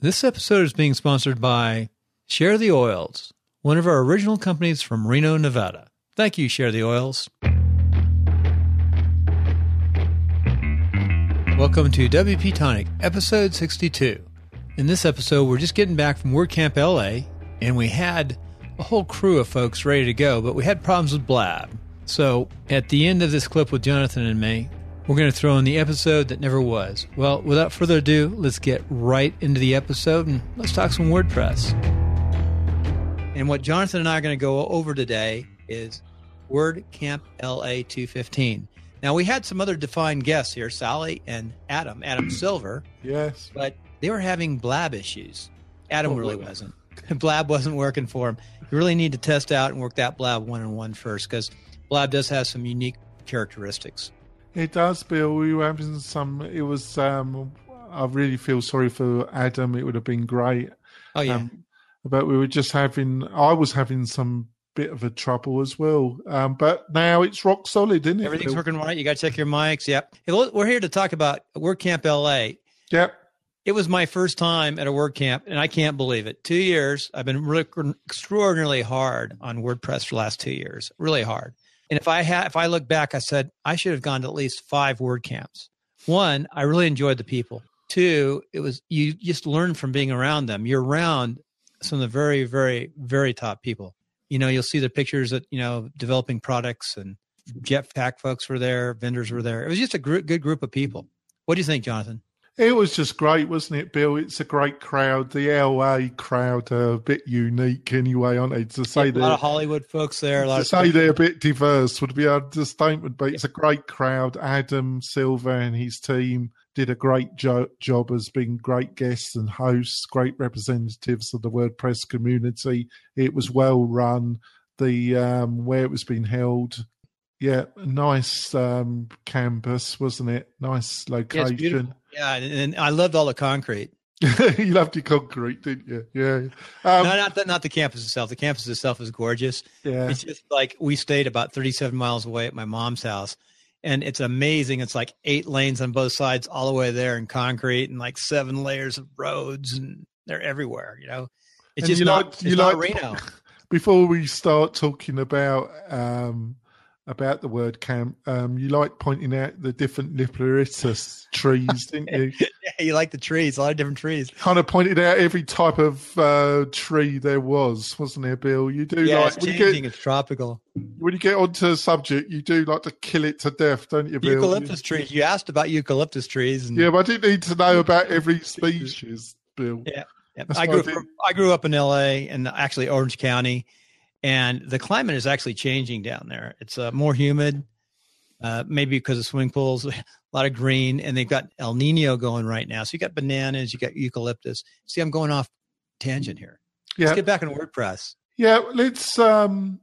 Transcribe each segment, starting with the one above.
This episode is being sponsored by Share the Oils, one of our original companies from Reno, Nevada. Thank you, Share the Oils. Welcome to WP Tonic, episode 62. In this episode, we're just getting back from WordCamp LA, and we had a whole crew of folks ready to go, but we had problems with Blab. So, at the end of this clip with Jonathan and me, we're going to throw in the episode that never was. Well, without further ado, let's get right into the episode and let's talk some WordPress. And what Jonathan and I are going to go over today is WordCamp LA 215. Now, we had some other defined guests here, Sally and Adam, Adam Silver. Yes. But they were having blab issues. Adam Oh, really wasn't. blab wasn't working for him. You really need to test out and work that blab one on one first because blab does have some unique characteristics. It does, Bill. We were having some. It was. Um, I really feel sorry for Adam. It would have been great. Oh, yeah. Um, but we were just having. I was having some bit of a trouble as well. Um, but now it's rock solid, isn't it? Everything's Bill? working right. You got to check your mics. Yep. We're here to talk about WordCamp LA. Yep. It was my first time at a WordCamp, and I can't believe it. Two years. I've been working extraordinarily hard on WordPress for the last two years. Really hard. And if I had, if I look back, I said I should have gone to at least five WordCamps. One, I really enjoyed the people. Two, it was you just learn from being around them. You're around some of the very, very, very top people. You know, you'll see the pictures that you know developing products and Jetpack folks were there, vendors were there. It was just a gr- good group of people. What do you think, Jonathan? It was just great, wasn't it, Bill? It's a great crowd. The LA crowd are a bit unique anyway, aren't they? To say a lot of Hollywood folks there. A to say they're a bit diverse would be an understatement, but it's a great crowd. Adam Silver and his team did a great jo- job as being great guests and hosts, great representatives of the WordPress community. It was well run. The um, where it was being held, yeah, nice um, campus, wasn't it? Nice Yeah, location. beautiful. Yeah, and, and I loved all the concrete. you loved the concrete, didn't you? Yeah. Um, no, not the, not the campus itself. The campus itself is gorgeous. yeah. It's just like we stayed about 37 miles away at my mom's house, and it's amazing. It's like eight lanes on both sides, all the way there in concrete, and like seven layers of roads, and they're everywhere. You know, it's And just you not, like- you like- Reno. before we start talking about um, about the word camp, um, you like pointing out the different Lipleritis trees, didn't you? yeah, you like the trees, a lot of different trees. kind of pointed out every type of uh, tree there was, wasn't there, Bill? You do Yeah, like it's when you, changing. get, It's tropical. when you get onto a subject, you do like to kill it to death, don't you, Bill? Eucalyptus trees. You asked about eucalyptus trees, and Yeah, but I didn't need to know about every species, Bill. Yeah. Yeah, I what I grew. I grew up in L.A. and actually Orange County, and the climate is actually changing down there. It's uh, more humid, uh, maybe because of swimming pools, a lot of green, and they've got El Nino going right now. So you got bananas, you got eucalyptus. See, I'm going off tangent here. Let's Yeah, get back in WordPress. Yeah, let's um,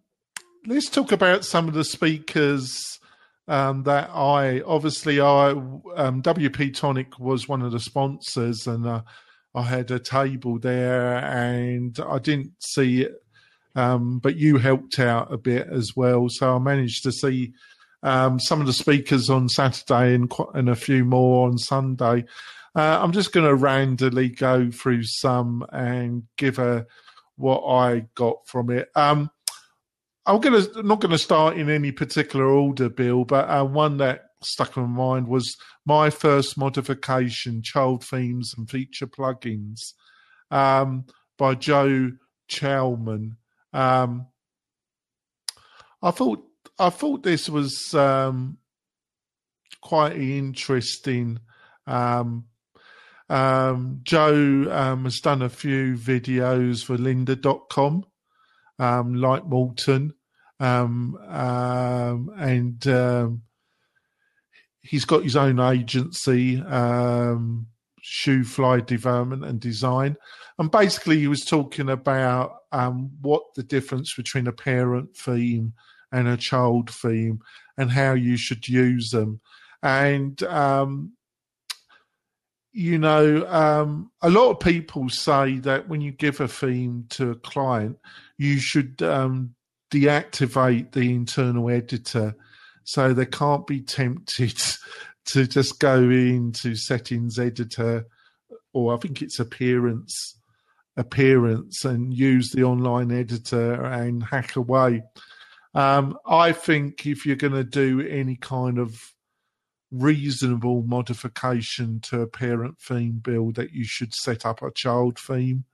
let's talk about some of the speakers um, that I obviously I um, WP Tonic was one of the sponsors, and uh, I had a table there, and I didn't see it, um, but you helped out a bit as well, so I managed to see. Um, some of the speakers on Saturday and, qu- and a few more on Sunday. Uh, I'm just going to randomly go through some and give a what I got from it. Um, I'm gonna not gonna start in any particular order, Bill, but uh, one that stuck in my mind was my first modification: child themes and feature plugins um, by Joe Chellman. Um, I thought I thought this was um, quite interesting. Um, um, Joe um, has done a few videos for lynda.com, um, like Morten, um, and he's got his own agency, Shoe Fly Development and Design. And basically, he was talking about um, what the difference between a parent theme and a child theme and how you should use them. And um, you know, um, a lot of people say that when you give a theme to a client, you should um, deactivate the internal editor so they can't be tempted to just go into settings editor or I think it's appearance appearance and use the online editor and hack away. Um, I think if you're going to do any kind of reasonable modification to a parent theme build, that you should set up a child theme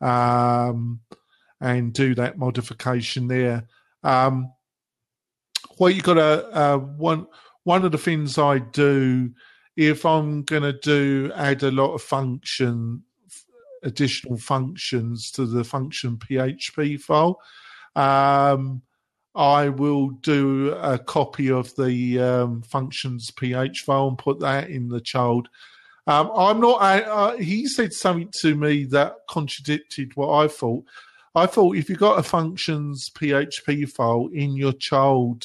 um, and do that modification there. Um, well, you got to uh, one one of the things I do if I'm going to do add a lot of function additional functions to the function PHP file. Um, I will do a copy of the um, functions PH file and put that in the child. Um, I'm not. Uh, he said something to me that contradicted what I thought. I thought if you got a functions PHP file in your child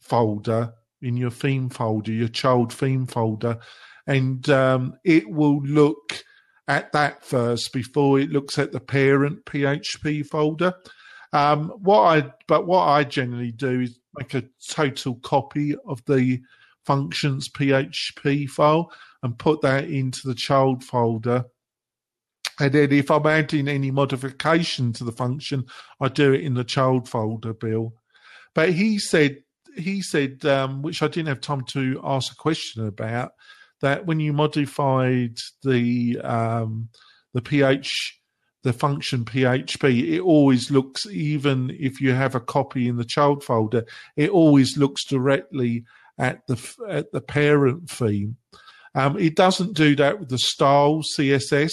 folder, in your theme folder, your child theme folder, and um, it will look at that first before it looks at the parent PHP folder. Um, what I but what I generally do is make a total copy of the functions PHP file and put that into the child folder. And then if I'm adding any modification to the function, I do it in the child folder, Bill. But he said he said, um, which I didn't have time to ask a question about, that when you modified the um, the pH the function PHP, it always looks, even if you have a copy in the child folder, it always looks directly at the at the parent theme. Um, it doesn't do that with the style CSS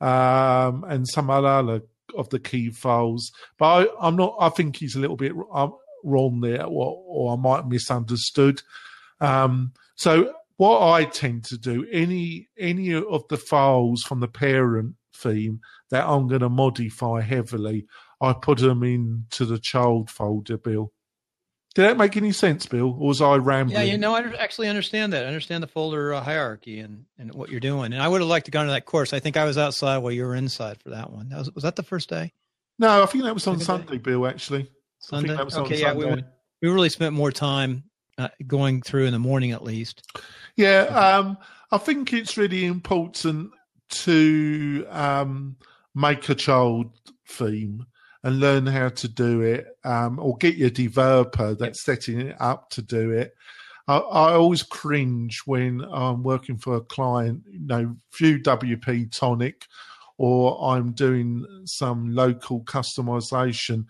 um, and some other of the key files. But I, am not. I think he's a little bit um, wrong there, or, or I might have misunderstood. Um, so what I tend to do, any any of the files from the parent theme that I'm going to modify heavily, I put them into the child folder, Bill. Did that make any sense, Bill? Or was I rambling? Yeah, you know, I actually understand that. I understand the folder uh, hierarchy and, and what you're doing. And I would have liked to go to that course. I think I was outside while you were inside for that one. That was, was that the first day? No, I think that was on Sunday, day? Bill, actually. Sunday? okay, yeah. Sunday. We, we really spent more time uh, going through in the morning at least. Yeah, um, I think it's really important to um, make a child theme and learn how to do it, um, or get your developer that's setting it up to do it. I, I, always cringe when I'm working for a client, you know, Vue WP Tonic, or I'm doing some local customization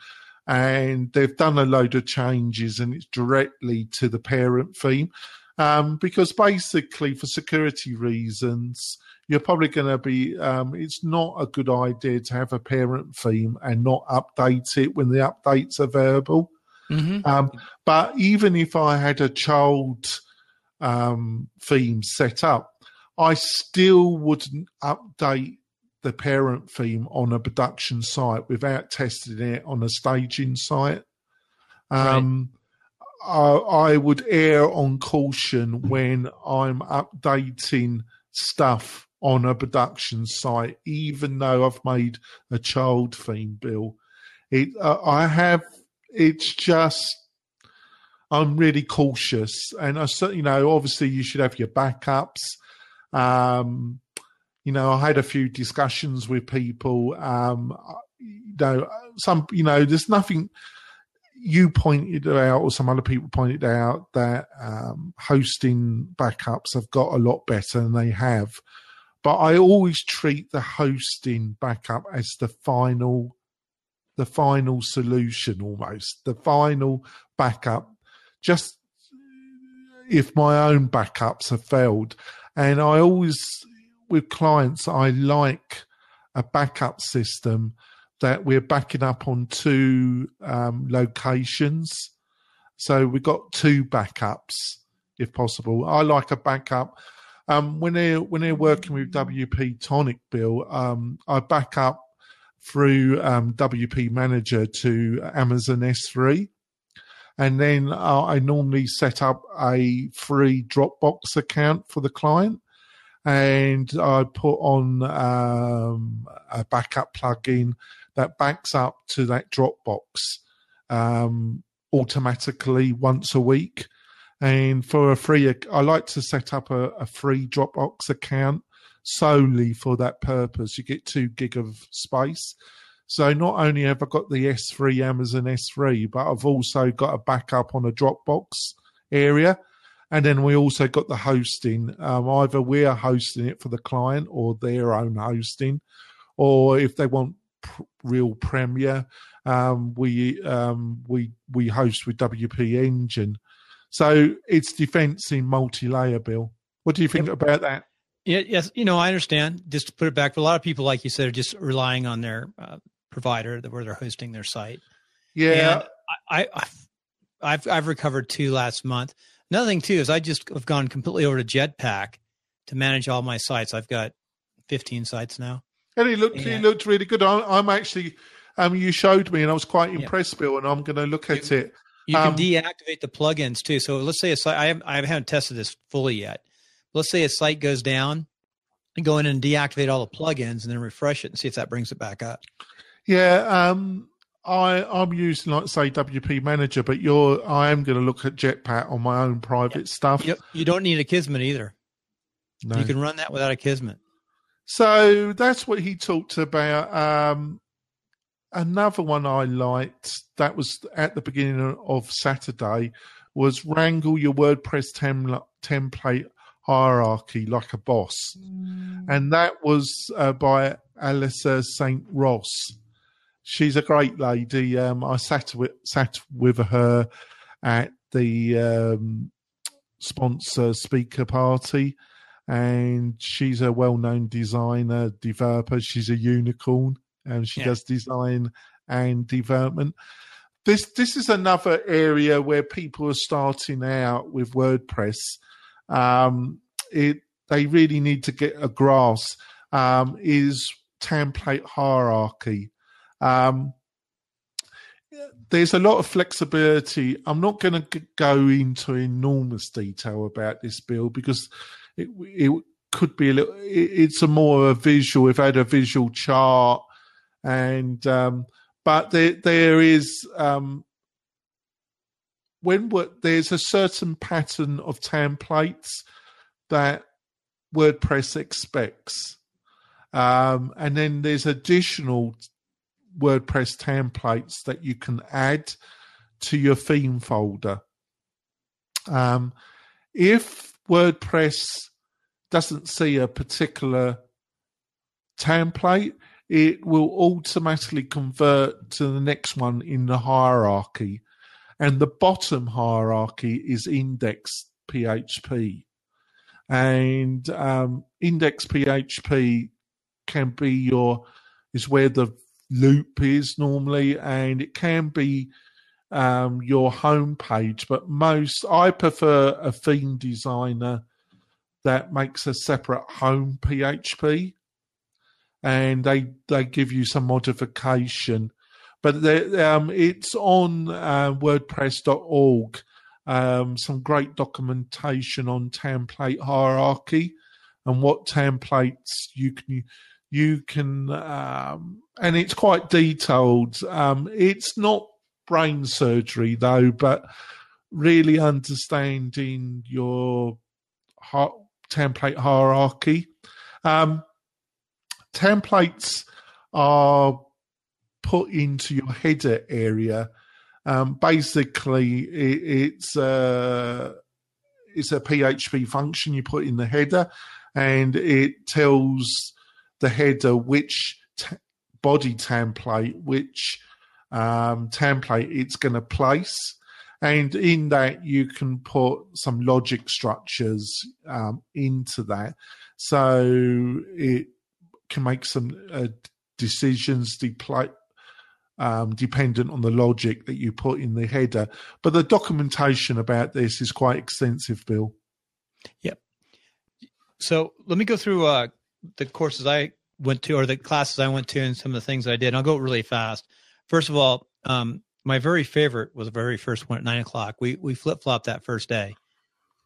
and they've done a load of changes and it's directly to the parent theme. Um, because basically, for security reasons, you're probably going to be, um, it's not a good idea to have a parent theme and not update it when the updates are available. Mm-hmm. Um, but even if I had a child um, theme set up, I still wouldn't update the parent theme on a production site without testing it on a staging site. Um, I, I would err on caution when I'm updating stuff on a production site, even though I've made a child theme bill. It, uh, I have, it's just, I'm really cautious. And I, you know, obviously you should have your backups. Um, you know, I had a few discussions with people. Um, you know, some, you know, there's nothing you pointed out, or some other people pointed out that um, hosting backups have got a lot better than they have. But I always treat the hosting backup as the final, the final solution, almost the final backup. Just if my own backups have failed, and I always with clients, I like a backup system that we're backing up on two um, locations. So we've got two backups if possible. I like a backup. Um, when they're when they're working with WP Tonic Bill, um, I back up through um, WP Manager to Amazon S3, and then I normally set up a free Dropbox account for the client and I put on um, a backup plugin that backs up to that Dropbox um, automatically once a week. And for a free, I like to set up a, a free Dropbox account solely for that purpose. You get two gig of space. So not only have I got the S3 Amazon S3, but I've also got a backup on a Dropbox area. And then we also got the hosting. Um, either we're hosting it for the client or their own hosting, or if they want pr- real Premiere, um, we um, we we host with WP Engine. So it's defense in multi-layer, Bill. What do you think yep. about that? Yeah, yes, you know, I understand. Just to put it back, for a lot of people, like you said, are just relying on their uh, provider where they're hosting their site. Yeah, I, I, I've I've recovered two last month. Another thing too is I just have gone completely over to Jetpack to manage all my sites. I've got 15 sites now. And it looked yeah. it looked really good. I'm, I'm, actually um you showed me and I was quite impressed, yeah. Bill, and I'm going to look at you, it. You um, can deactivate the plugins too. So let's say a site I haven't, I haven't tested this fully yet. Let's say a site goes down, and go in and deactivate all the plugins and then refresh it and see if that brings it back up. Yeah, um, I I'm using like say WP Manager, but you're I am going to look at Jetpack on my own private yep. stuff. Yep. You don't need Akismet either. No. You can run that without Akismet. So that's what he talked about. Um, another one I liked that was at the beginning of Saturday was wrangle your WordPress tem- template hierarchy like a boss, mm. and that was uh, by Alicia St Rose she's a great lady. Um, I sat with sat with her at the um, sponsor speaker party, and she's a well-known designer, developer. She's a unicorn, and she yeah. does design and development. This this is another area where people are starting out with WordPress. Um, it they really need to get a grasp. Um, is template hierarchy um, there's a lot of flexibility. I'm not going to go into enormous detail about this bill because it, it could be a little. it's a more a visual. We've had a visual chart, and um, but there there is um, when there's a certain pattern of templates that WordPress expects, um, and then there's additional WordPress templates that you can add to your theme folder. Um, if WordPress doesn't see a particular template, it will automatically convert to the next one in the hierarchy. And the bottom hierarchy is index PHP. And um, index PHP can be your is where the loop is normally, and it can be um, your home page. But most, I prefer a theme designer that makes a separate home PHP, and they they give you some modification. But um, it's on uh, WordPress.org. Um, some great documentation on template hierarchy and what templates you can you can, um, and it's quite detailed. Um, it's not brain surgery though, but really understanding your template hierarchy. Um, templates are put into your header area. Um, basically, it, it's a it's a PHP function you put in the header, and it tells the header which t- body template, which um, template it's going to place. And in that, you can put some logic structures um, into that. So it can make some uh, decisions um, dependent on the logic that you put in the header. But the documentation about this is quite extensive, Bill. Yep. So let me go through uh, the courses I went to or the classes I went to and some of the things I did. And I'll go really fast. First of all, um, my very favorite was the very first one at nine o'clock. We we flip flopped that first day,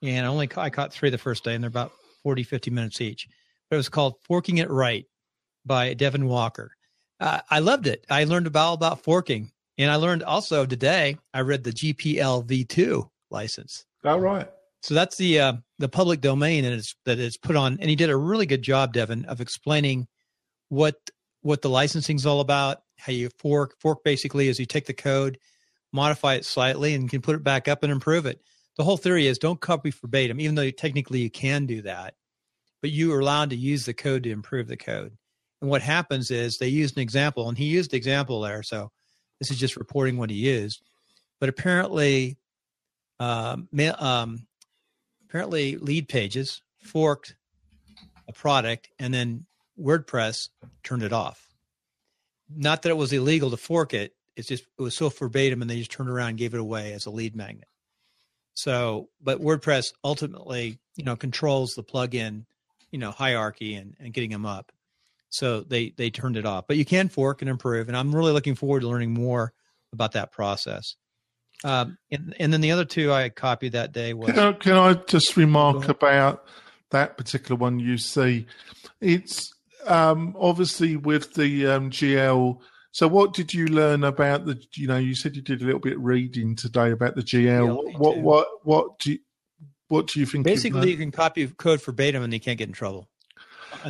and I only I caught three the first day, and they're about 40, 50 minutes each. But it was called "Forking It Right" by Devin Walker. Uh, I loved it. I learned about about forking, and I learned also today. I read the GPL v2 license. All right. so that's the uh, the public domain that is that is put on, and he did a really good job, Devin, of explaining what what the licensing is all about. How you fork fork basically is you take the code, modify it slightly, and can put it back up and improve it. The whole theory is don't copy verbatim, even though technically you can do that, but you are allowed to use the code to improve the code. And what happens is they used an example, and he used the example there. So this is just reporting what he used. But apparently, um, um, apparently, Leadpages forked a product, and then WordPress turned it off. Not that it was illegal to fork it; it's just it was so verbatim, and they just turned around and gave it away as a lead magnet. So, but WordPress ultimately, you know, controls the plugin, you know, hierarchy and, and getting them up. So they they turned it off. But you can fork and improve, and I'm really looking forward to learning more about that process. Um, and, and then the other two I copied that day was. Can I, can I just remark about that particular one you see? It's um, obviously with the um, GL. So, what did you learn about the? You know, you said you did a little bit of reading today about the GL. what, what, what, do you, what do you think? Basically, you can copy code verbatim and you can't get in trouble.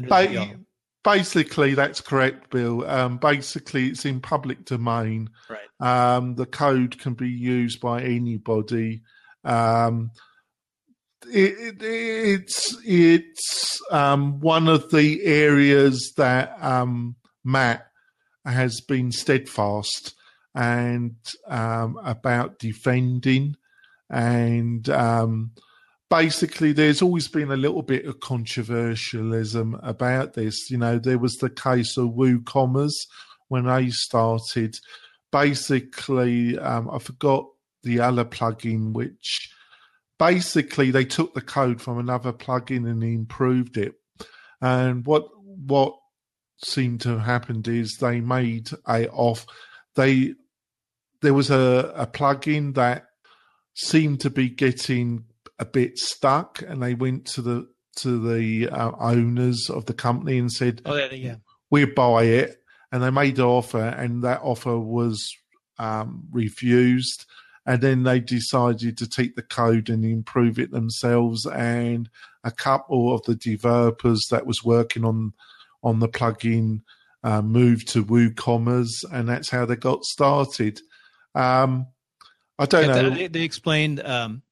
Ba- basically, that's correct, Bill. Um, basically, it's in public domain. Right. Um, the code can be used by anybody. Um, it, it, it's it's um, one of the areas that um, Matt has been steadfast and um, about defending. And um, basically there's always been a little bit of controversialism about this. You know there was the case of woocommerce when they started. Basically um, i forgot the other plugin which basically they took the code from another plugin and improved it. And what what seemed to have happened is they made a off they there was a, a plugin that seemed to be getting a bit stuck and they went to the to the uh, owners of the company and said oh yeah, yeah. we buy it. And they made an offer and that offer was um, refused and then they decided to take the code and improve it themselves and a couple of the developers that was working on on the plugin uh, moved to WooCommerce, and that's how they got started. Um, I don't yeah, know. They, they explained um,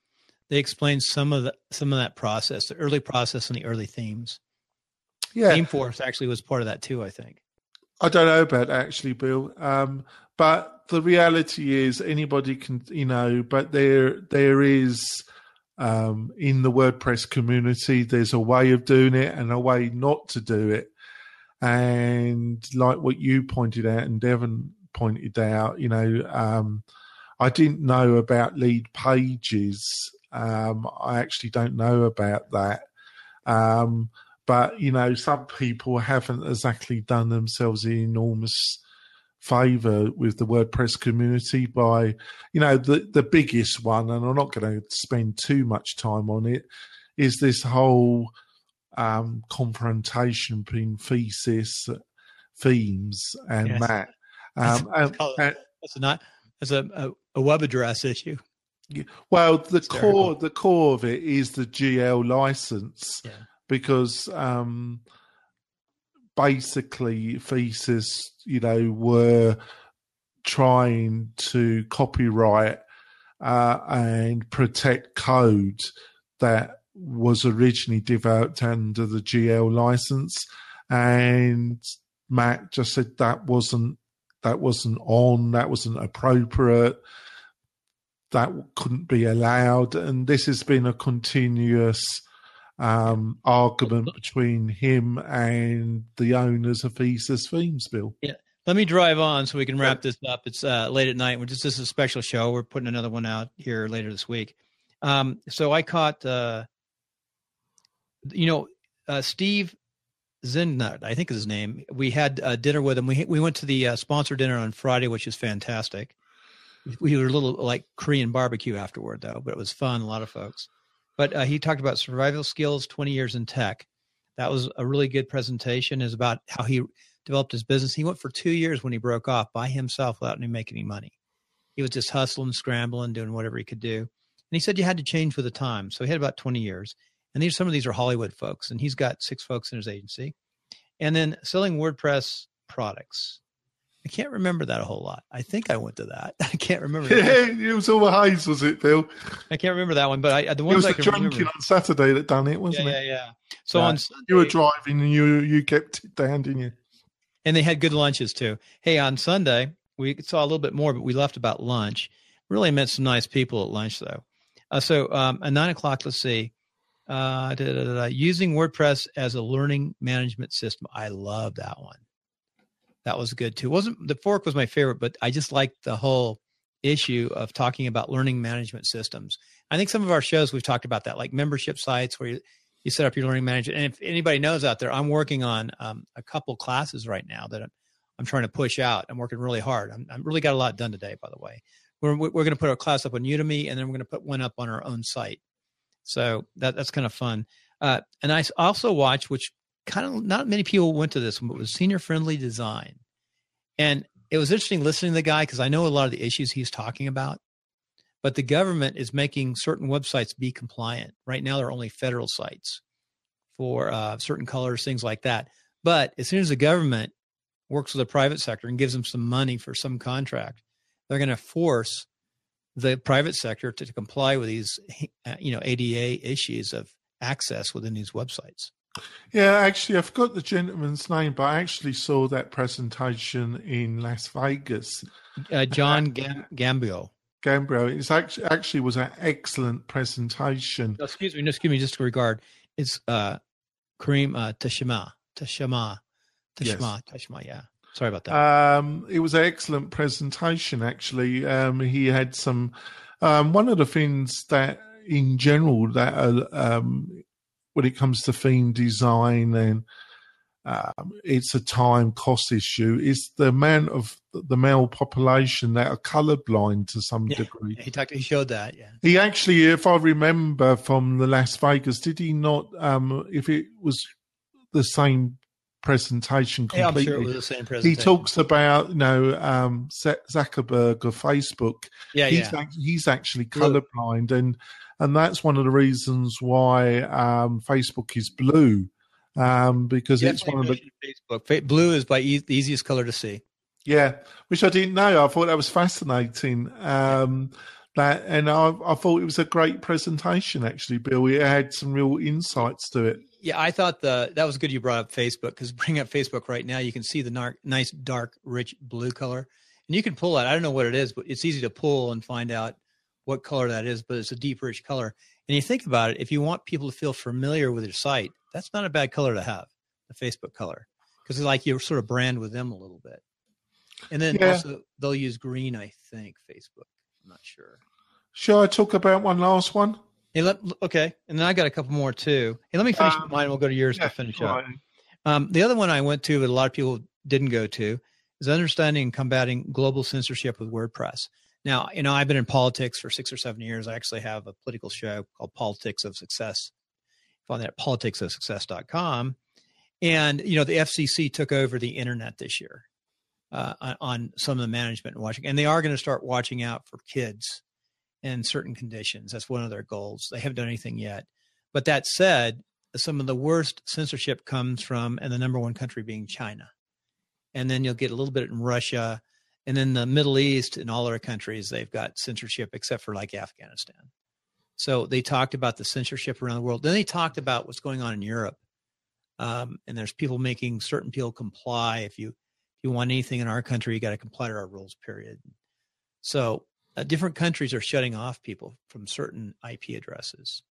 they explained some of the some of that process, the early process and the early themes. Yeah, ThemeForest actually was part of that too. I think. I don't know about actually, Bill. Um, but the reality is, anybody can, you know. But there, there is um, in the WordPress community, there's a way of doing it and a way not to do it. And like what you pointed out and Devin pointed out, you know, um, I didn't know about Leadpages. Um, I actually don't know about that. Um, but, you know, some people haven't exactly done themselves an enormous favor with the WordPress community by, you know, the, the biggest one, and I'm not going to spend too much time on it, is this whole um, confrontation between thesis themes and yes. Matt. Um, and, and, that's not that's a, a, a, web address issue. Well, the it's core terrible. the core of it is the GL license yeah. Because um, basically thesis, you know, were trying to copyright uh, and protect code that was originally developed under the GL license, and Matt just said that wasn't that wasn't on, that wasn't appropriate, that couldn't be allowed, and this has been a continuous um, argument between him and the owners of Thesis Themes, Bill. Yeah. Let me drive on so we can wrap this up. It's uh, late at night. We're just this is a special show. We're putting another one out here later this week. Um, so I caught uh, you know, uh, Steve Zehngut, I think is his name. We had uh, dinner with him. We we went to the uh, sponsor dinner on Friday, which is fantastic. We were a little like Korean barbecue afterward, though, but it was fun. A lot of folks. But uh, he talked about survival skills, twenty years in tech. That was a really good presentation. Is about how he developed his business. He went for two years when he broke off by himself without any making any money. He was just hustling, scrambling, doing whatever he could do. And he said you had to change with the time. So he had about 20 years. And these some of these are Hollywood folks, and he's got six folks in his agency. And then selling WordPress products. I can't remember that a whole lot. I think I went to that. I can't remember. Yeah, it was all Hayes, was it, Bill? I can't remember that one, but I the It ones was I the drunken remember. on Saturday that done it, wasn't yeah, it? yeah. So Yeah. on Sunday, You were driving and you you kept it down, didn't you? and they had good lunches too. Hey, on Sunday we saw a little bit more, but we left about lunch. Really met some nice people at lunch though. Uh, so um, at nine o'clock, let's see, uh, da, da, da, using WordPress as a learning management system. I love that one. That was good too. wasn't the fork was my favorite, but I just liked the whole issue of talking about learning management systems. I think some of our shows we've talked about that, like membership sites where you, you set up your learning management. And if anybody knows out there, I'm working on um, a couple classes right now that I'm, I'm trying to push out. I'm working really hard. I'm, I'm really got a lot done today, by the way. We're we're going to put our class up on Udemy, and then we're going to put one up on our own site. So that that's kind of fun. Uh, and I also watch, which kind of not many people went to this one, but it was senior friendly design, and it was interesting listening to the guy because I know a lot of the issues he's talking about. But the government is making certain websites be compliant. Right now, they're only federal sites for uh, certain colors, things like that. But as soon as the government works with the private sector and gives them some money for some contract, they're going to force the private sector to, comply with these, uh, you know, ADA issues of access within these websites. Yeah, actually, I forgot the gentleman's name, but I actually saw that presentation in Las Vegas. Uh, John Gam- Gambio. Gambro, it's actually actually was an excellent presentation. No, excuse me, no, excuse me, just to regard. It's uh, Kareem uh, Tashima, Tashima, Yes. Tashima, Tashima. Yeah, sorry about that. Um, it was an excellent presentation. Actually, um, he had some. Um, one of the things that, in general, that uh, um, when it comes to theme design and um, it's a time cost issue, is the amount of the male population that are colorblind to some Yeah. degree. he talked. He showed that. Yeah. He actually, if I remember from the Las Vegas, did he not? Um, if it was the same presentation Yeah, I'm sure it was the same presentation. he talks about you know um, Zuckerberg of Facebook. Yeah, he's yeah. act- he's actually colorblind, and and that's one of the reasons why um, Facebook is blue, um, because it's one of the Facebook. Fa- Blue is by e- the easiest color to see. yeah, which I didn't know. I thought that was fascinating. Um, that and I, I thought it was a great presentation. Actually, Bill, it had some real insights to it. Yeah, I thought the that was good. You brought up Facebook because bring up Facebook right now, you can see the nar- nice dark, rich blue color, and you can pull that. I don't know what it is, but it's easy to pull and find out what color that is. But it's a deep, rich color. And you think about it, if you want people to feel familiar with your site, that's not a bad color to have, the Facebook color, because it's like you sort of brand with them a little bit. And then Yeah. also they'll use green, I think. Facebook, I'm not sure. Shall I talk about one last one? Hey, let, okay, and then I got a couple more too. Hey, let me finish Um, mine. We'll go to yours Yeah, to finish up. Um, the other one I went to, that a lot of people didn't go to, is understanding and combating global censorship with WordPress. Now, you know, I've been in politics for six or seven years. I actually have a political show called Politics of Success. Find that at politicsofsuccess.com. And, you know, the FCC took over the internet this year uh, on, some of the management and watching. And they are going to start watching out for kids in certain conditions. That's one of their goals. They haven't done anything yet. But that said, some of the worst censorship comes from, and the number one country being China. And then you'll get a little bit in Russia. And then the Middle East and all other countries, they've got censorship except for like Afghanistan. So they talked about the censorship around the world. Then they talked about what's going on in Europe. Um, and there's people making certain people comply. If you if you want anything in our country, you got to comply to our rules. Period. So uh, different countries are shutting off people from certain IP addresses.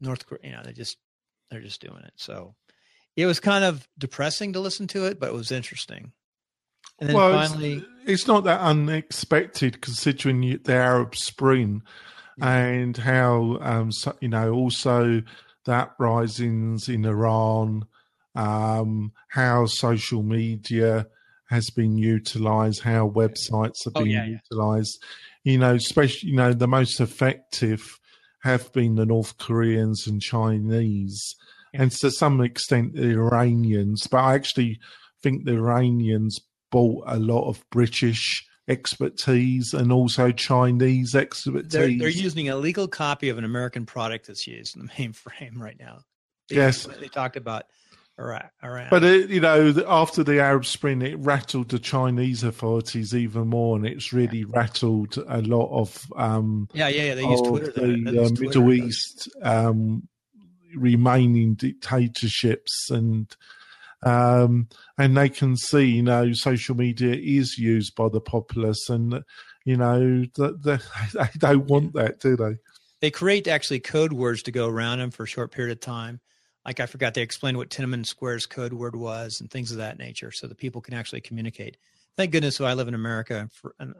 North Korea, you know, they just they're just doing it. So it was kind of depressing to listen to it, but it was interesting. And then well, finally, it's, it's not that unexpected considering the Arab Spring and how um, so, you know also the uprisings in Iran, um, how social media has been utilized, how websites have Oh, being yeah, yeah. utilized. You know, especially you know the most effective have been the North Koreans and Chinese, Yeah. and to some extent the Iranians. But I actually think the Iranians bought a lot of British expertise and also Chinese expertise. They're, they're using a legal copy of an American product that's used in the mainframe right now. They, yes, they talked about Iran. But it, you know, after the Arab Spring, it rattled the Chinese authorities even more, and it's really rattled a lot of um, yeah, yeah, yeah. They use Twitter. The uh, Middle Twitter, East um, remaining dictatorships and um, and they can see, you know, social media is used by the populace, and you know, they, they don't want that, do they? They create actually code words to go around them for a short period of time. Like I forgot, they explained what Tiananmen Square's code word was and things of that nature, so that people can actually communicate. Thank goodness, so I live in America, and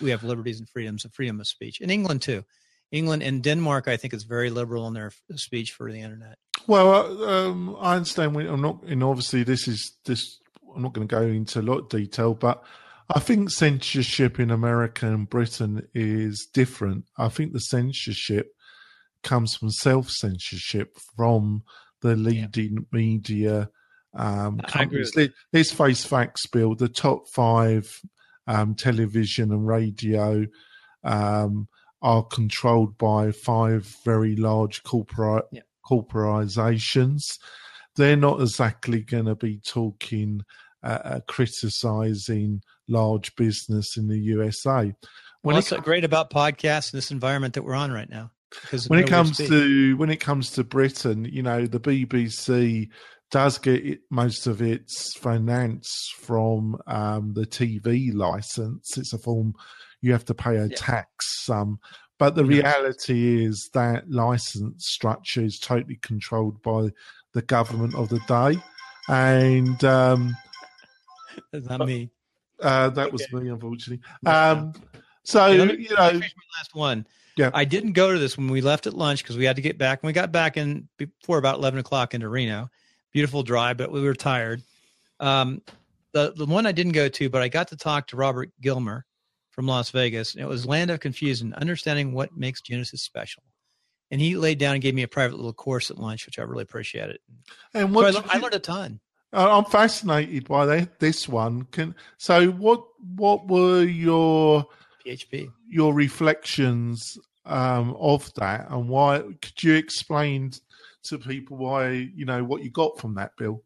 we have liberties and freedoms, and freedom of speech. In England too, England and Denmark, I think, is very liberal in their speech for the internet. Well, uh, um, I understand. We, I'm not, and obviously, this is this. I'm not going to go into a lot of detail, but I think censorship in America and Britain is different. I think the censorship comes from self censorship from the leading yeah. media um, companies. Let's face facts, Bill. The top five um, television and radio um, are controlled by five very large corporate yeah. corporations. They're not exactly going to be talking, uh, uh, criticizing large business in the USA. When What's it, great about podcasts in this environment that we're on right now? When it comes to when it comes to Britain, you know, the BBC does get it, most of its finance from um, the TV license. It's a form you have to pay a yeah. tax sum. But the reality is that license structure is totally controlled by the government of the day. And um, is that me? Uh, that okay. was me, unfortunately. Um, so, yeah, me, you know. last one. Yeah. I didn't go to this when we left at lunch because we had to get back. we got back in before about 11 o'clock into Reno. Beautiful drive, but we were tired. Um, the, the one I didn't go to, but I got to talk to Robert Gilmer from Las Vegas. It was Land of Confusion, understanding what makes Genesis special. And he laid down and gave me a private little course at lunch, which I really appreciated. And what so I, I, learned a ton. I'm fascinated by that, this one. Can so what? What were your PHP your reflections um, of that, and why? Could you explain to people why you know what you got from that, Bill?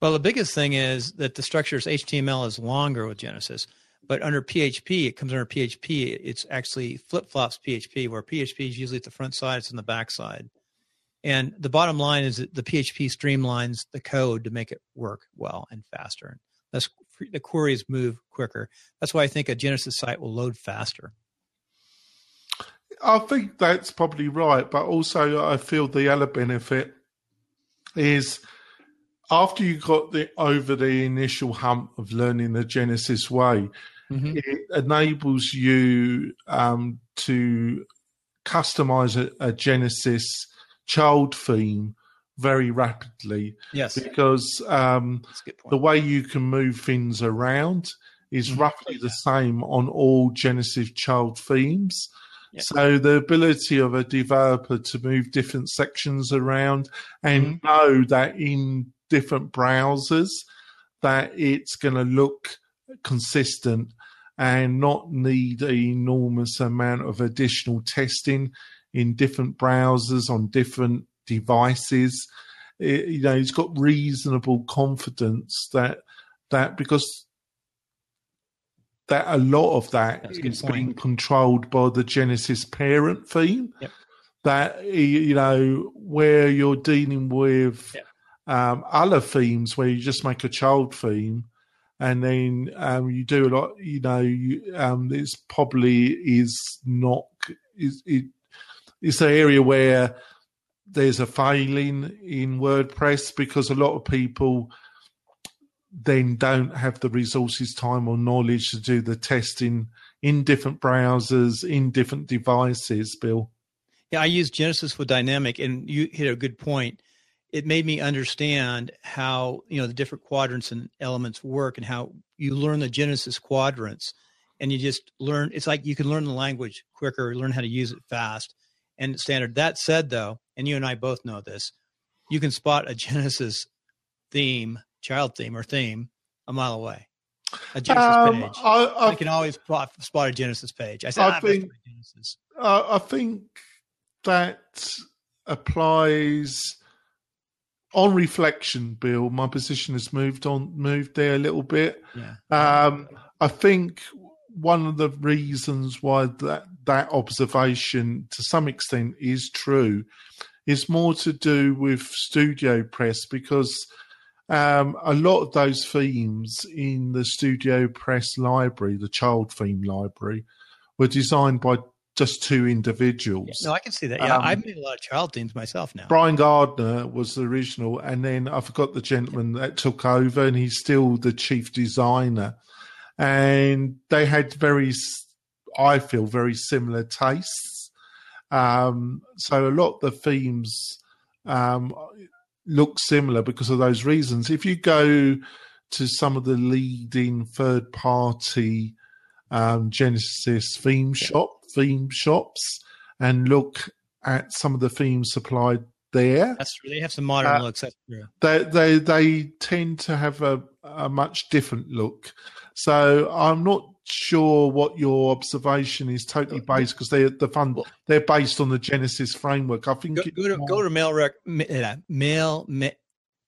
Well, the biggest thing is that the structure's HTML is longer with Genesis. But under PHP, it comes under PHP. It's actually flip flops PHP, where PHP is usually at the front side, it's on the back side. And the bottom line is that the PHP streamlines the code to make it work well and faster. That's the queries move quicker. That's why I think a Genesis site will load faster. I think that's probably right, but also I feel the other benefit is after you got the over the initial hump of learning the Genesis way, Mm-hmm. It enables you um, to customize a, a, Genesis child theme very rapidly. Yes. Because um, the way you can move things around is mm-hmm. roughly the same on all Genesis child themes. So the ability of a developer to move different sections around and mm-hmm. know that in different browsers that it's going to look consistent and not need an enormous amount of additional testing in different browsers on different devices. It, you know, he's got reasonable confidence that that because that a lot of that That's is being controlled by the Genesis parent theme. Yep. That you know where you're dealing with yep. um, other themes where you just make a child theme and then um, you do a lot. You know, you, um, this probably is not is it, it's an area where there's a failing in WordPress because a lot of people then don't have the resources, time, or knowledge to do the testing in different browsers, in different devices. Bill. Yeah, I use Genesis for Dynamic, and you hit a good point it made me understand how you know the different quadrants and elements work and how you learn the genesis quadrants and you just learn it's like you can learn the language quicker learn how to use it fast and standard that said though and you and i both know this you can spot a genesis theme child theme or theme a mile away a Genesis Um, page. I, I, I, can always spot, spot a Genesis page. I said, I "Ah, that's think- Genesis. I I think that applies on reflection, Bill. My position has moved on, moved there a little bit. Yeah. Um, I think one of the reasons why that that observation, to some extent, is true, is more to do with Studio Press because um, a lot of those themes in the Studio Press library, the child theme library, were designed by just two individuals. No, I can see that. Yeah, Um, I've made a lot of child themes myself now. Brian Gardner was the original, and then I forgot the gentleman that took over, and he's still the chief designer. And they had very, I feel, very similar tastes. Um, so a lot of the themes um, look similar because of those reasons. If you go to some of the leading third party um, Genesis theme shop theme shops and look at some of the themes supplied there, That's true. They have some modern Uh, looks. That's true. they they they tend to have a, a much different look. So I'm not sure what your observation is totally based because they're the fun they're based on the Genesis framework. I think Go, go to more- go to mail rec, ma- mail ma,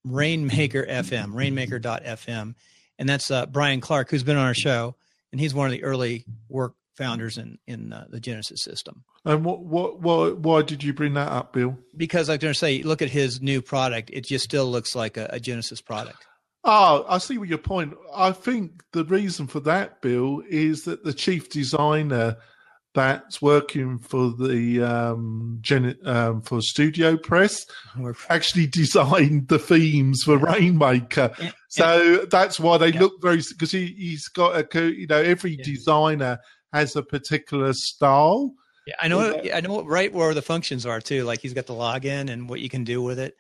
Rainmaker FM, Rainmaker.fm, and that's uh, Brian Clark, who's been on our show, and he's one of the early work founders in in uh, the Genesis system. and what what what why did you bring that up, Bill? Because I was going to say, look at his new product; it just still looks like a, a Genesis product. Oh, I see what your point. I think the reason for that, Bill, is that the chief designer that's working for the um, Gen- um, for Studio Press actually designed the themes for Rainmaker. And- So that's why they Yeah. look very because he, he's got a you know every Yeah. designer has a particular style. Yeah, I know. Yeah. I know right where the functions are too. Like he's got the login and what you can do with it.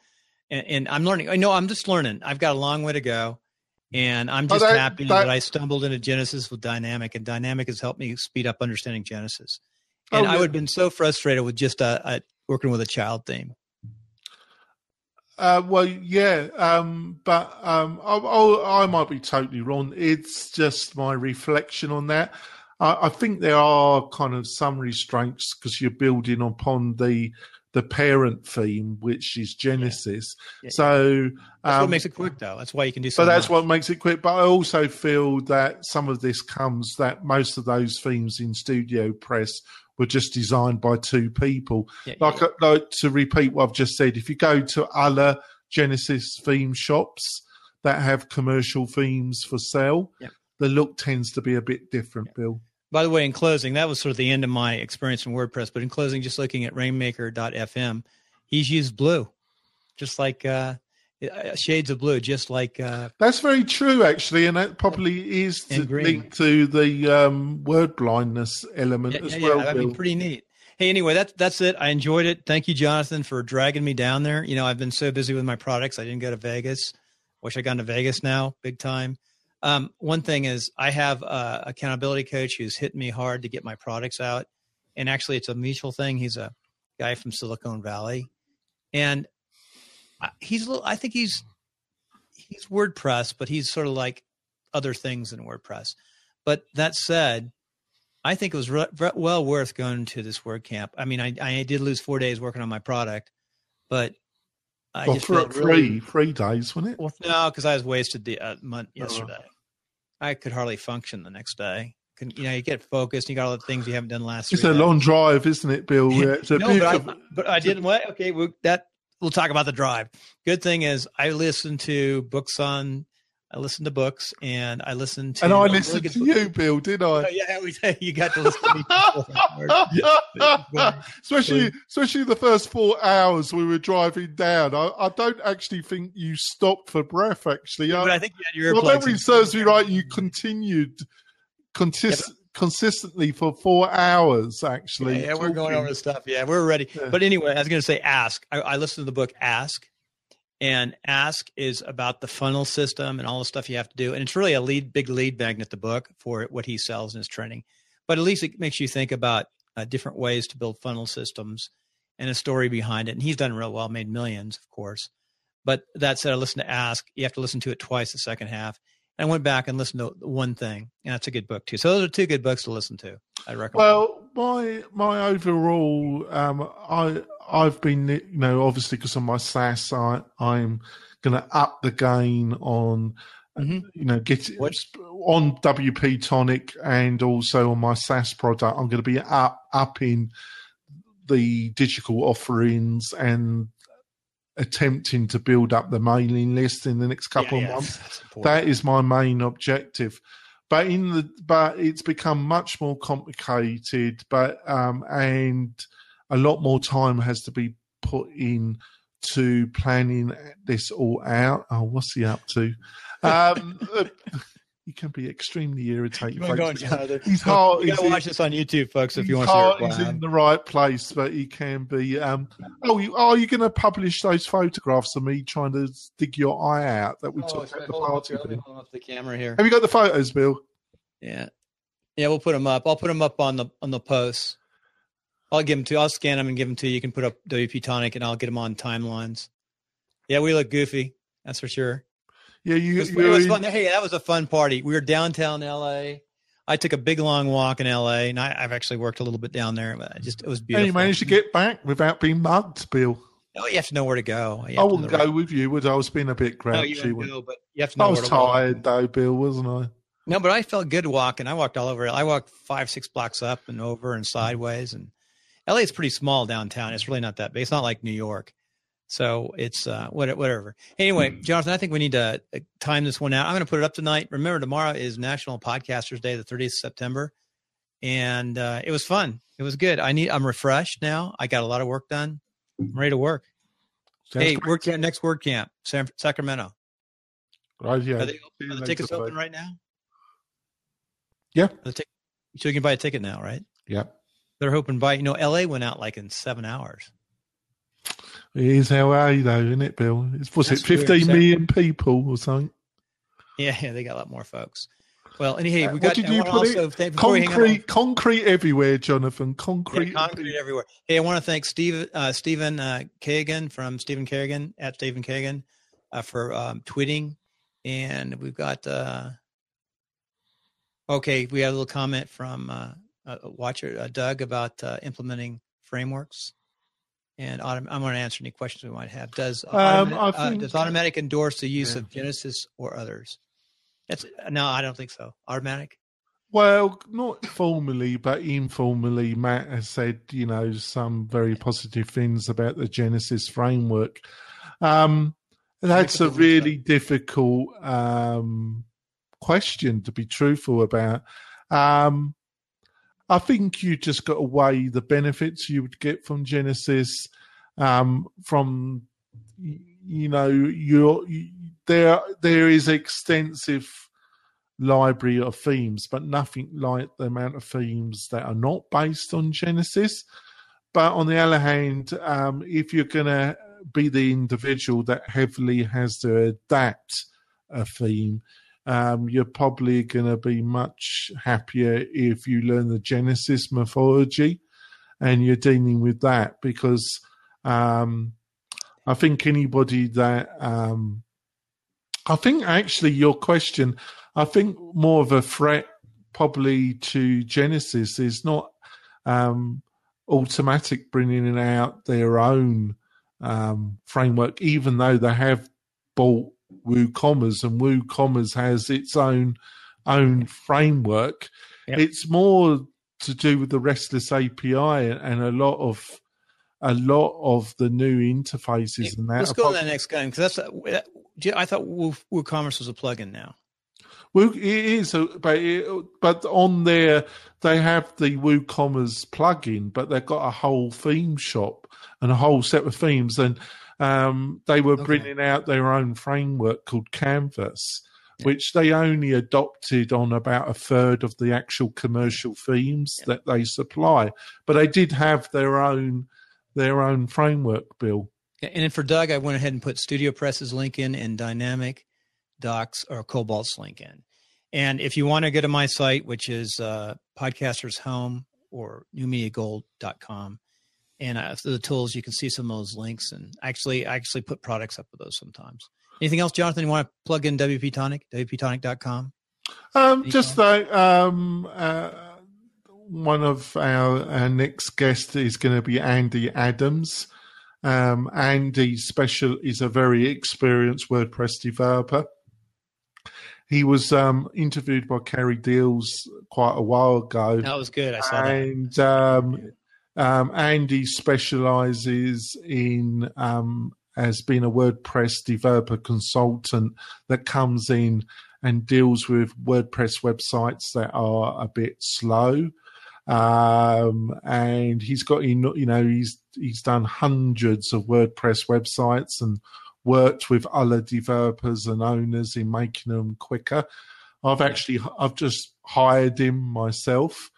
And, and I'm learning. I know I'm just learning. I've got a long way to go, and I'm Oh, just that- happy that- that, I stumbled into Genesis with Dynamik, and Dynamik has helped me speed up understanding Genesis. And Oh, I would have been so frustrated with just a, a working with a child theme. Uh, well, yeah, um, but um, I, I, I might be totally wrong. It's just my reflection on that. I, I think there are kind of some restraints because you're building upon the the parent theme, which is Genesis. Yeah. So, That's um, what makes it quick, though. That's why you can do. so So that's much. what makes it quick. But I also feel that some of this comes that most of those themes in Studio Press were just designed by two people Yeah, like, yeah. like to repeat what I've just said, if you go to other Genesis theme shops that have commercial themes for sale, Yeah. the look tends to be a bit different, Bill. By the way, in closing, that was sort of the end of my experience in WordPress. But in closing, just looking at Rainmaker.fm, he's used blue, just like uh, uh, shades of blue, just like uh, That's very true, actually, and that probably is to And to the um, word blindness element yeah, as yeah, well, yeah. That'd Bill. be pretty neat. Hey, anyway, that's that's it. I enjoyed it. Thank you, Jonathan, for dragging me down there. You know, I've been so busy with my products. I didn't go to Vegas. Wish I gone to Vegas now, big time. Um, one thing is, I have a accountability coach who's hitting me hard to get my products out, and actually, it's a mutual thing. He's a guy from Silicon Valley, and he's a little. I think he's he's WordPress, but he's sort of like other things in WordPress. But that said, I think it was re- re- well worth going to this WordCamp. I mean, I, I did lose four days working on my product, but I well, just for three, really three days, wasn't it? well, no, because I was wasted the uh, month Oh. yesterday. I could hardly function the next day. Can, you know, you get focused. You got all the things you haven't done last. Year? It's a days. long drive, isn't it, Bill? Yeah, It's a no, but I, but I didn't. What? Okay, well, that we'll talk about the drive. Good thing is, I listened to books on. I listened to books, and I listened to. and I listened good to book- you, Bill, did Oh, I? yeah, we, you got to listen to me. especially, especially the first four hours we were driving down. I, I don't actually think you stopped for breath. Actually, but I, I think you had your my earplugs memory serves me right. You continued consist, consistently for four hours. Actually, yeah, we're going over the stuff. Yeah, we're ready. Yeah. But anyway, I was going to say ask. I, I listened to the book Ask, and Ask is about the funnel system and all the stuff you have to do. And it's really a lead, big lead magnet, the book for what he sells in his training. But at least it makes you think about uh, different ways to build funnel systems and a story behind it. And he's done real well, made millions, of course. But that said, I listened to Ask. You have to listen to it twice the second half. And I went back and listened to one thing, and that's a good book too. So those are two good books to listen to. I recommend. Well, my my overall, um, I I've been you know obviously because of my SaaS, I I'm going to up the gain on Mhm. you know get What- on WP Tonic and also on my SaaS product. I'm going to be up upping the digital offerings and attempting to build up the mailing list in the next couple Yeah, of yeah, months that is my main objective but in the but it's become much more complicated but um and a lot more time has to be put in to planning this all out. Oh what's he up to? Um he can be extremely irritating go on, folks. Jonathan? You gotta in- watch this on YouTube, folks, if you want to heart is it. in the right place, but he can be. Um, oh, you, are you going to publish those photographs of me trying to dig your eye out that we Oh, took at the party? hold up the camera here. Have you got the photos, Bill? Yeah, yeah, we'll put them up. I'll put them up on the on the post. I'll give them to. I'll scan them and give them to you. You can put up WP Tonic, and I'll get them on timelines. Yeah, we look goofy. That's for sure. Yeah, you. It was, it was fun. Hey, that was a fun party. We were downtown LA. I took a big long walk in LA, and I, I've actually worked a little bit down there. But I just it was beautiful. And you managed to get back without being mugged, Bill. Oh, you have to know where to go. I wouldn't go right- with you, would I? I was being a bit oh, No, grouchy. when- go, but you have to know I was where to walk. tired though, Bill, wasn't I? No, but I felt good walking. I walked all over. I walked five, six blocks up and over and sideways. And LA is pretty small downtown. It's really not that big. It's not like New York. So it's uh, whatever. Anyway, Jonathan, I think we need to uh, time this one out. I'm going to put it up tonight. Remember, tomorrow is National Podcasters Day, the 30th of September, and uh, it was fun. It was good. I need. I'm refreshed now. I got a lot of work done. I'm ready to work. Sounds hey, work camp next word camp, San, Sacramento. Right, yeah. Are, they, are the tickets open right now? Yeah. The tic- so you can buy a ticket now, right? Yeah. They're hoping by you know LA went out like in seven hours. It is LA though, isn't it, Bill? It's was That's it weird, fifteen so- million people or something? Yeah, yeah, they got a lot more folks. Well, and hey, Uh, we what got. did you wanna it? also thank, before we hang up on- Concrete concrete everywhere, Jonathan. Yeah, Concrete, concrete everywhere. Hey, I want to thank Steve, uh, Stephen uh, Kagan from Stephen Kagan at Stephen Kagan uh, for um, tweeting, and we've got. Uh, okay, we had a little comment from uh, uh, watcher uh, Doug about uh, implementing frameworks, and autom- I'm going to answer any questions we might have. Does Um, Automattic, I uh, does Automattic endorse the use Yeah. of Genesis or others? That's no, I don't think so. Automattic. Well, not formally, but informally, Matt has said, you know, some very positive things about the Genesis framework. Um, that's a really difficult um, question to be truthful about. Um, I think you just got to weigh the benefits you would get from Genesis, um, from you know, your you, there there is extensive library of themes, but nothing like the amount of themes that are not based on Genesis. But on the other hand, um, if you're going to be the individual that heavily has to adapt a theme, um, you're probably going to be much happier if you learn the Genesis mythology and you're dealing with that because um, I think anybody that um, I think actually your question, I think more of a threat probably to Genesis is not um, Automattic bringing out their own um, framework, even though they have bought WooCommerce and WooCommerce has its own own framework. Yep. It's more to do with the RESTless API and a lot of a lot of the new interfaces and that. Let's go to that next guy because that's. I thought Woo- WooCommerce was a plugin now. Well, it is, uh, but it, but on there they have the WooCommerce plugin, but they've got a whole theme shop and a whole set of themes, and um, they were Okay. bringing out their own framework called Canvas, Yeah. which they only adopted on about a third of the actual commercial themes Yeah. that they supply, but they did have their own their own framework, Bill. And then for Doug, I went ahead and put Studio Press's link in and Dynamik Docs or Cobalt's link in. And if you want to go to my site, which is uh, Podcasters Home or newmediagold.com, and uh, the tools, you can see some of those links. And actually, I actually put products up with those sometimes. Anything else, Jonathan? You want to plug in WP Tonic, WPTonic.com? Um, just that um, uh, one of our, our next guests is going to be Andy Adams. Um, Andy Special is a very experienced WordPress developer. He was um, interviewed by Carrie Dils quite a while ago. That was good. I saw and, that. Um, um, Andy specializes in um, as being a WordPress developer consultant that comes in and deals with WordPress websites that are a bit slow. Um, and he's got, you know, he's he's done hundreds of WordPress websites and worked with other developers and owners in making them quicker. I've actually, I've just hired him myself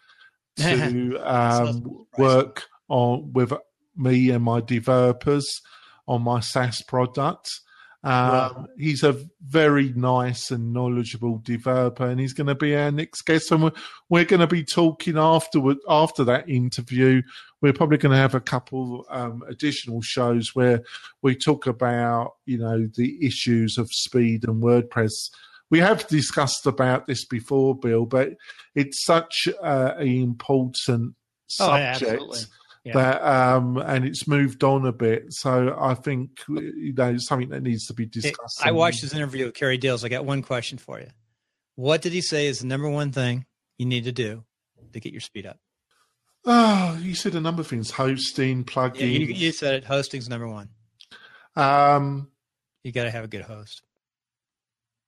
to um, work on with me and my developers on my SaaS product. Um, wow. He's a very nice and knowledgeable developer, and he's going to be our next guest. And we're, we're going to be talking afterward after that interview. We're probably going to have a couple um, additional shows where we talk about you know the issues of speed and WordPress. We have discussed about this before, Bill, but it's such uh, an important subject. Oh, yeah. That um, and it's moved on a bit. So I think you know it's something that needs to be discussed. I watched his interview with Carrie Dils. I got one question for you. What did he say is the number one thing you need to do to get your speed up? Oh, you said a number of things: hosting, plugins. Yeah, you, you, said it. Hosting's number one. Um, you got to have a good host.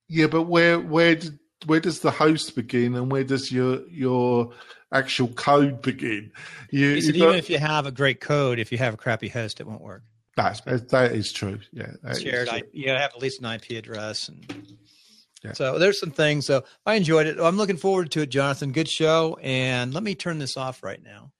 Yeah, but where where did where does the host begin and where does your your actual code begin? You, you even if you have a great code, if you have a crappy host, it won't work. That's that is true. Yeah, shared. I, you have at least an IP address, and yeah. so there's some things. So I enjoyed it. I'm looking forward to it, Jonathan. Good show. And let me turn this off right now.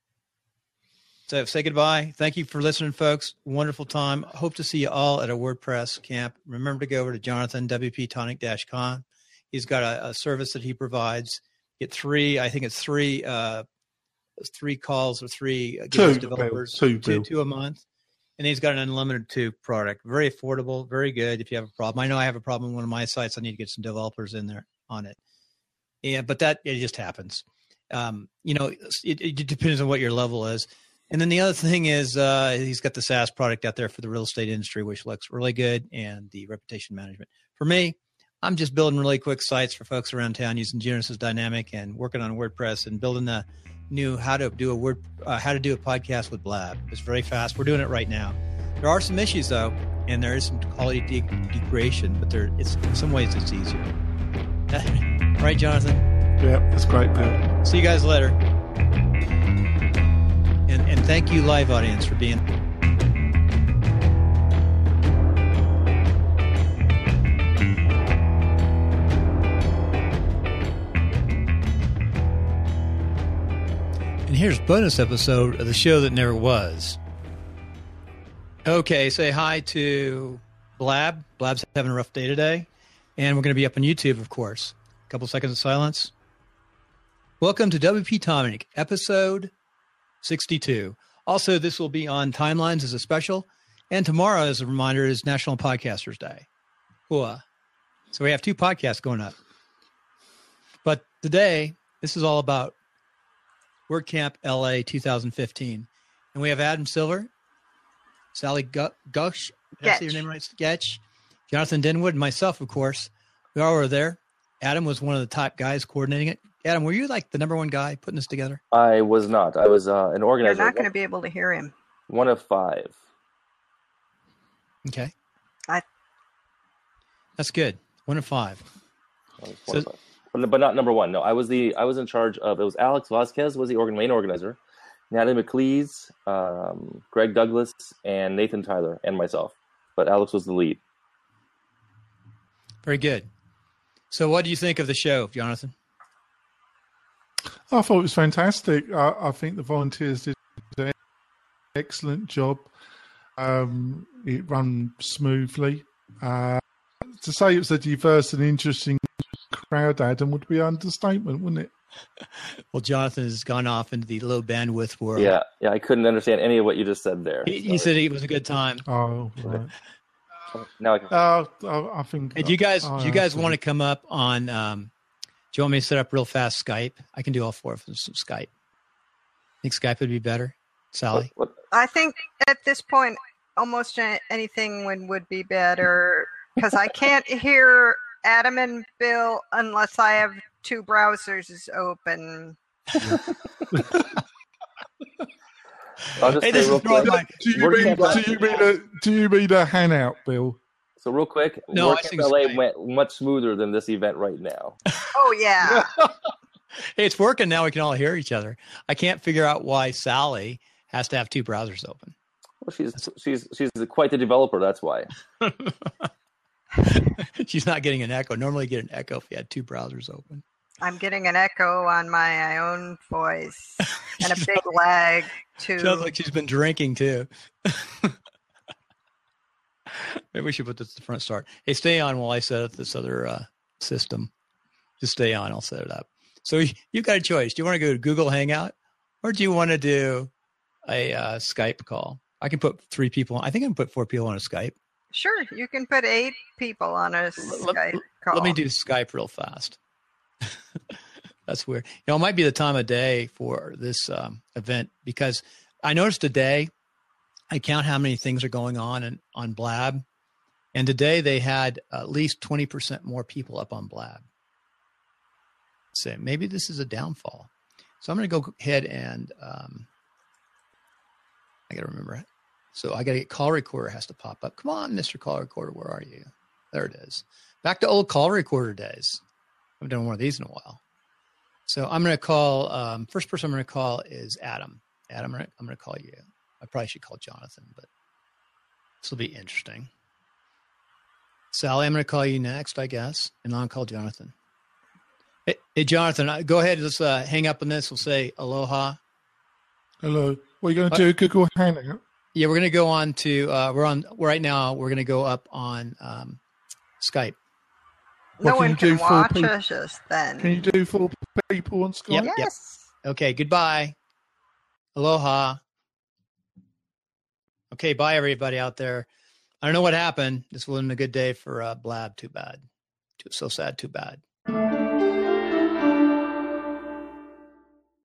So say goodbye. Thank you for listening, folks. Wonderful time. Hope to see you all at a WordPress camp. Remember to go over to Jonathan WP Tonic Con. He's got a, a service that he provides. Get three, I think it's three, uh, three calls or three uh, two, developers, two, two, two a month. And he's got an unlimited two product. Very affordable, very good. If you have a problem, I know I have a problem on one of my sites. I need to get some developers in there on it. Yeah, but that it just happens. Um, you know, it, it depends on what your level is. And then the other thing is uh, he's got the SaaS product out there for the real estate industry, which looks really good, and the reputation management. For me, I'm just building really quick sites for folks around town using Genesis Dynamik and working on WordPress and building the new how to do a word uh, how to do a podcast with Blab. It's very fast. We're doing it right now. There are some issues though, and there is some quality de- degradation, but there it's in some ways it's easier. right, Jonathan? Yeah, that's great. Bill. See you guys later. And and thank you, live audience, for being. And here's bonus episode of the show that never was. Okay, say hi to Blab. Blab's having a rough day today, and we're going to be up on YouTube, of course. A couple seconds of silence. Welcome to WP Tonic, episode 62. Also, this will be on Timelines as a special, and tomorrow, as a reminder, is National Podcasters Day. Cool. So we have two podcasts going up. But today, this is all about WordCamp LA 2015. And we have Adam Silver, Sally Gush, did I say your name right? Sketch, Jonathan Denwood, and myself, of course. We all were there. Adam was one of the top guys coordinating it. Adam, were you like the number one guy putting this together? I was not. I was uh, an organizer. You're not going to be able to hear him. One of five. Okay. I. That's good. One of five. So, of five but not number one. No, I was the I was in charge of it was Alex Vasquez was the organ main organizer, Natalie MacLees, um, Greg Douglas, and Nathan Tyler, and myself. But Alex was the lead. Very good. So, what do you think of the show, Jonathan? I thought it was fantastic. I, I think the volunteers did an excellent job. Um, it ran smoothly. Uh, to say it was a diverse and interesting crowd, Adam, would be an understatement, wouldn't it? well, Jonathan has gone off into the low bandwidth world. Yeah, yeah, I couldn't understand any of what you just said there. He, he said it was a good time. Oh, right. Now I can. Uh, I, I think. Hey, do you guys, I do you guys want to come up on? Um, do you want me to set up real fast Skype? I can do all four of them some Skype. Think Skype would be better, Sally? What, I think at this point, almost anything would, would be better because I can't hear Adam and Bill unless I have two browsers open. I'll just Hey, say this real is throwing quick. Do you mean? camp- Do you mean a? Do you mean a hangout, Bill? So real quick, No, I WordCamp think LA Skype. went much smoother than this event right now. Oh yeah, Hey, it's working now. We can all hear each other. I can't figure out why Sally has to have two browsers open. Well, she's she's she's quite the developer. That's why. She's not getting an echo. Normally, you get an echo if you had two browsers open. I'm getting an echo on my own voice and a big lag too. Sounds like she's been drinking too. Maybe we should put this at the front start. Hey, stay on while I set up this other uh, system. Just stay on. I'll set it up. So you, you've got a choice. Do you want to go to Google Hangout or do you want to do a uh, Skype call? I can put three people. I think I can put four people on a Skype. Sure, you can put eight people on a Let- Skype call. Let me do Skype real fast. That's weird. You know, it might be the time of day for this um, event because I noticed today I count how many things are going on in, on Blab, and today they had at least twenty percent more people up on Blab. So maybe this is a downfall. So I'm going to go ahead and um, I got to remember it. So I got to get call recorder has to pop up. Come on, Mr. Call Recorder, where are you? There it is. Back to old call recorder days. I haven't done one of these in a while. So I'm going to call, um, first person I'm going to call is Adam. Adam, I'm going to call you. I probably should call Jonathan, but this will be interesting. Sally, I'm going to call you next, I guess, and I'll call Jonathan. Hey, hey Jonathan, uh, go ahead. Let's uh, hang up on this. We'll say aloha. Hello. What are you going Uh, to do? Google Hangout. Yeah, we're going to go on to, uh, we're on, right now, we're going to go up on um, Skype. no can one you can do watch people? us just then. Can you do four people on Skype? Yep, yep. yes. Okay, goodbye. Aloha. Okay, bye everybody out there. I don't know what happened. This wasn't a good day for uh, Blab. Too bad. Too, so sad. Too bad.